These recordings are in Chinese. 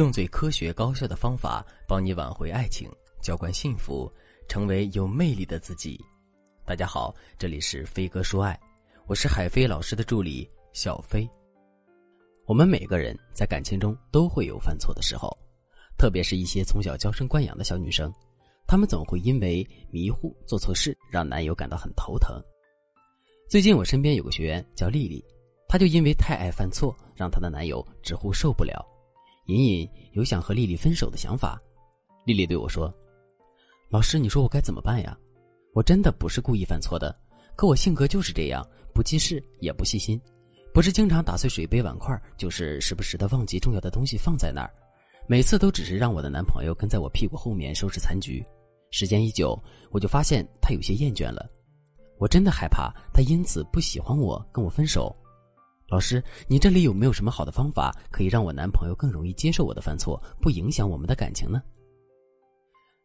用最科学高效的方法帮你挽回爱情，浇灌幸福，成为有魅力的自己。大家好，这里是飞哥说爱，我是海飞老师的助理小飞。我们每个人在感情中都会有犯错的时候，特别是一些从小娇生惯养的小女生，她们总会因为迷糊做错事，让男友感到很头疼。最近我身边有个学员叫丽丽，她就因为太爱犯错，让她的男友直呼受不了。隐隐有想和丽丽分手的想法，丽丽对我说：“老师，你说我该怎么办呀？我真的不是故意犯错的，可我性格就是这样，不记事也不细心，不是经常打碎水杯碗筷，就是时不时的忘记重要的东西放在那儿，每次都只是让我的男朋友跟在我屁股后面收拾残局。时间一久，我就发现他有些厌倦了，我真的害怕他因此不喜欢我，跟我分手。”老师，你这里有没有什么好的方法，可以让我男朋友更容易接受我的犯错，不影响我们的感情呢？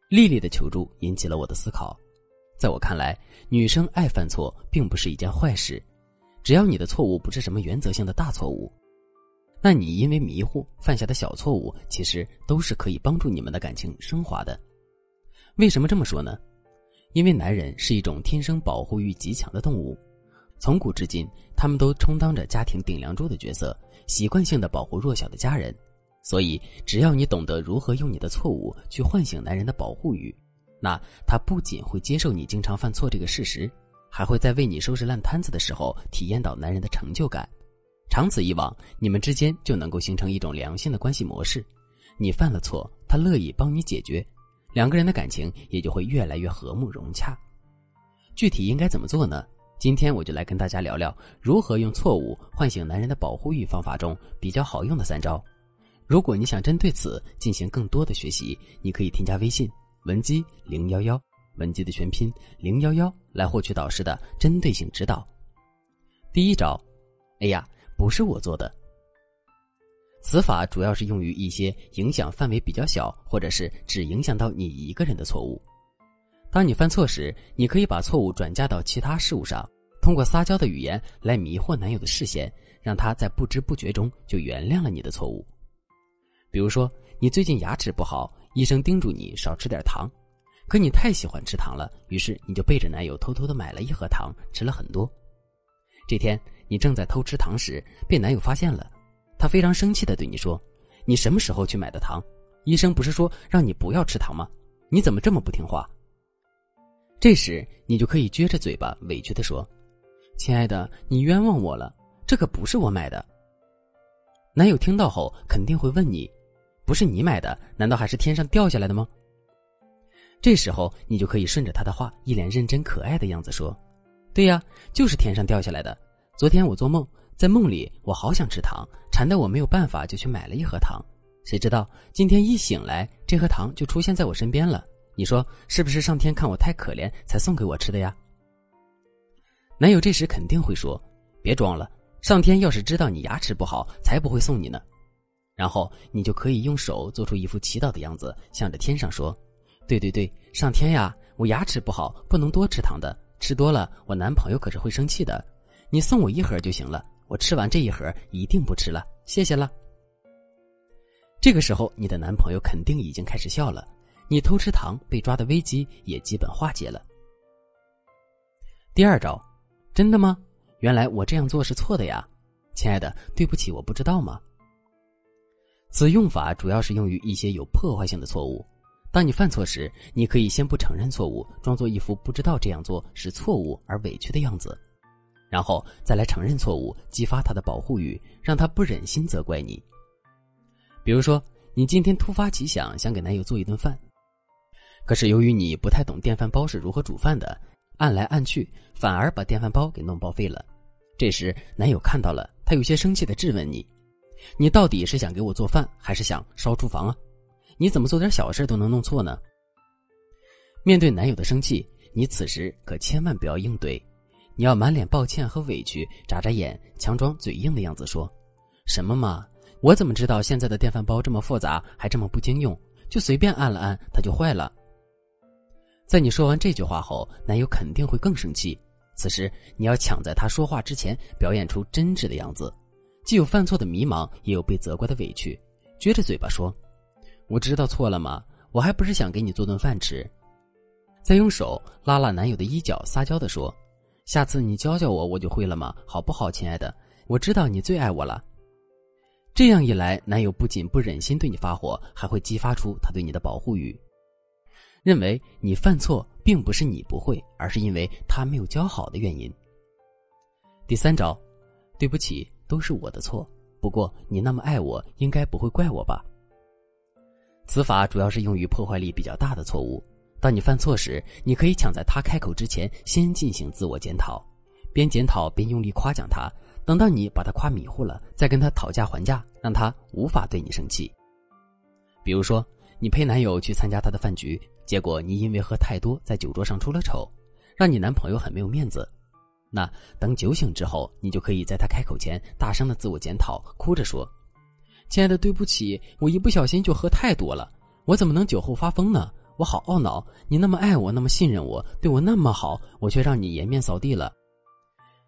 丽丽的求助引起了我的思考。在我看来，女生爱犯错并不是一件坏事，只要你的错误不是什么原则性的大错误，那你因为迷糊犯下的小错误，其实都是可以帮助你们的感情升华的。为什么这么说呢？因为男人是一种天生保护欲极强的动物。从古至今，他们都充当着家庭顶梁柱的角色，习惯性的保护弱小的家人。所以，只要你懂得如何用你的错误去唤醒男人的保护欲，那他不仅会接受你经常犯错这个事实，还会在为你收拾烂摊子的时候体验到男人的成就感。长此以往，你们之间就能够形成一种良性的关系模式。你犯了错，他乐意帮你解决，两个人的感情也就会越来越和睦融洽。具体应该怎么做呢？今天我就来跟大家聊聊如何用错误唤醒男人的保护欲方法中比较好用的三招。如果你想针对此进行更多的学习，你可以添加微信文姬零幺幺，文姬的全拼零幺幺来获取导师的针对性指导。第一招，哎呀，不是我做的。此法主要是用于一些影响范围比较小，或者是只影响到你一个人的错误。当你犯错时，你可以把错误转嫁到其他事物上，通过撒娇的语言来迷惑男友的视线，让他在不知不觉中就原谅了你的错误。比如说，你最近牙齿不好，医生叮嘱你少吃点糖，可你太喜欢吃糖了，于是你就背着男友偷偷的买了一盒糖，吃了很多。这天你正在偷吃糖时，被男友发现了，他非常生气的对你说：“你什么时候去买的糖？医生不是说让你不要吃糖吗？你怎么这么不听话？”这时，你就可以撅着嘴巴，委屈的说：“亲爱的，你冤枉我了，这可不是我买的。”男友听到后肯定会问你：“不是你买的，难道还是天上掉下来的吗？”这时候，你就可以顺着他的话，一脸认真可爱的样子说：“对呀，就是天上掉下来的。昨天我做梦，在梦里我好想吃糖，馋得我没有办法，就去买了一盒糖。谁知道今天一醒来，这盒糖就出现在我身边了。”你说是不是上天看我太可怜才送给我吃的呀？男友这时肯定会说：“别装了，上天要是知道你牙齿不好，才不会送你呢。”然后你就可以用手做出一副祈祷的样子，向着天上说：“对对对，上天呀，我牙齿不好，不能多吃糖的，吃多了我男朋友可是会生气的。你送我一盒就行了，我吃完这一盒一定不吃了，谢谢了。”这个时候，你的男朋友肯定已经开始笑了。你偷吃糖被抓的危机也基本化解了。第二招，真的吗？原来我这样做是错的呀，亲爱的，对不起，我不知道吗？此用法主要是用于一些有破坏性的错误。当你犯错时，你可以先不承认错误，装作一副不知道这样做是错误而委屈的样子，然后再来承认错误，激发他的保护欲，让他不忍心责怪你。比如说，你今天突发奇想，想给男友做一顿饭。可是由于你不太懂电饭煲是如何煮饭的，按来按去，反而把电饭煲给弄报废了。这时男友看到了，他有些生气的质问你：“你到底是想给我做饭，还是想烧厨房啊？你怎么做点小事都能弄错呢？”面对男友的生气，你此时可千万不要硬怼，你要满脸抱歉和委屈，眨眨眼，强装嘴硬的样子说：“什么嘛，我怎么知道现在的电饭煲这么复杂，还这么不经用？就随便按了按，它就坏了。”在你说完这句话后，男友肯定会更生气。此时，你要抢在他说话之前表演出真挚的样子，既有犯错的迷茫，也有被责怪的委屈，撅着嘴巴说：“我知道错了吗？我还不是想给你做顿饭吃。”再用手拉拉男友的衣角，撒娇的说：“下次你教教我，我就会了吗？好不好，亲爱的？我知道你最爱我了。”这样一来，男友不仅不忍心对你发火，还会激发出他对你的保护欲，认为你犯错并不是你不会，而是因为他没有教好的原因。第三招，对不起，都是我的错。不过你那么爱我，应该不会怪我吧？此法主要是用于破坏力比较大的错误。当你犯错时，你可以抢在他开口之前先进行自我检讨，边检讨边用力夸奖他。等到你把他夸迷糊了，再跟他讨价还价，让他无法对你生气。比如说，你陪男友去参加他的饭局，结果你因为喝太多，在酒桌上出了丑，让你男朋友很没有面子。那等酒醒之后，你就可以在他开口前大声的自我检讨，哭着说：“亲爱的，对不起，我一不小心就喝太多了，我怎么能酒后发疯呢？”我好懊恼，你那么爱我，那么信任我，对我那么好，我却让你颜面扫地了。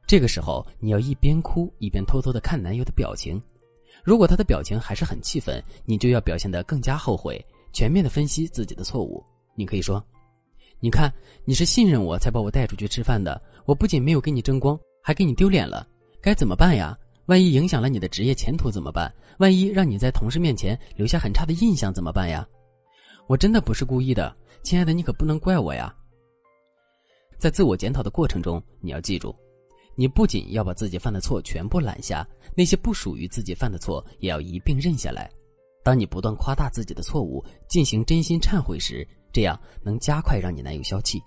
这个时候，你要一边哭一边偷偷的看男友的表情。如果他的表情还是很气愤，你就要表现得更加后悔，全面的分析自己的错误。你可以说：“你看，你是信任我才把我带出去吃饭的，我不仅没有给你争光，还给你丢脸了，该怎么办呀？万一影响了你的职业前途怎么办？万一让你在同事面前留下很差的印象怎么办呀？”我真的不是故意的，亲爱的，你可不能怪我呀。在自我检讨的过程中，你要记住，你不仅要把自己犯的错全部揽下，那些不属于自己犯的错也要一并认下来。当你不断夸大自己的错误，进行真心忏悔时，这样能加快让你男友消气。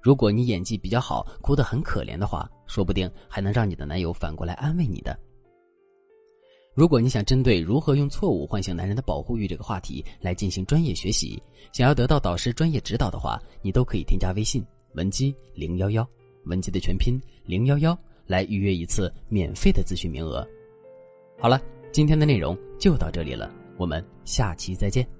如果你演技比较好，哭得很可怜的话，说不定还能让你的男友反过来安慰你的。如果你想针对如何用错误唤醒男人的保护欲这个话题来进行专业学习，想要得到导师专业指导的话，你都可以添加微信文姬零幺幺，文姬的全拼零幺幺，来预约一次免费的咨询名额。好了，今天的内容就到这里了，我们下期再见。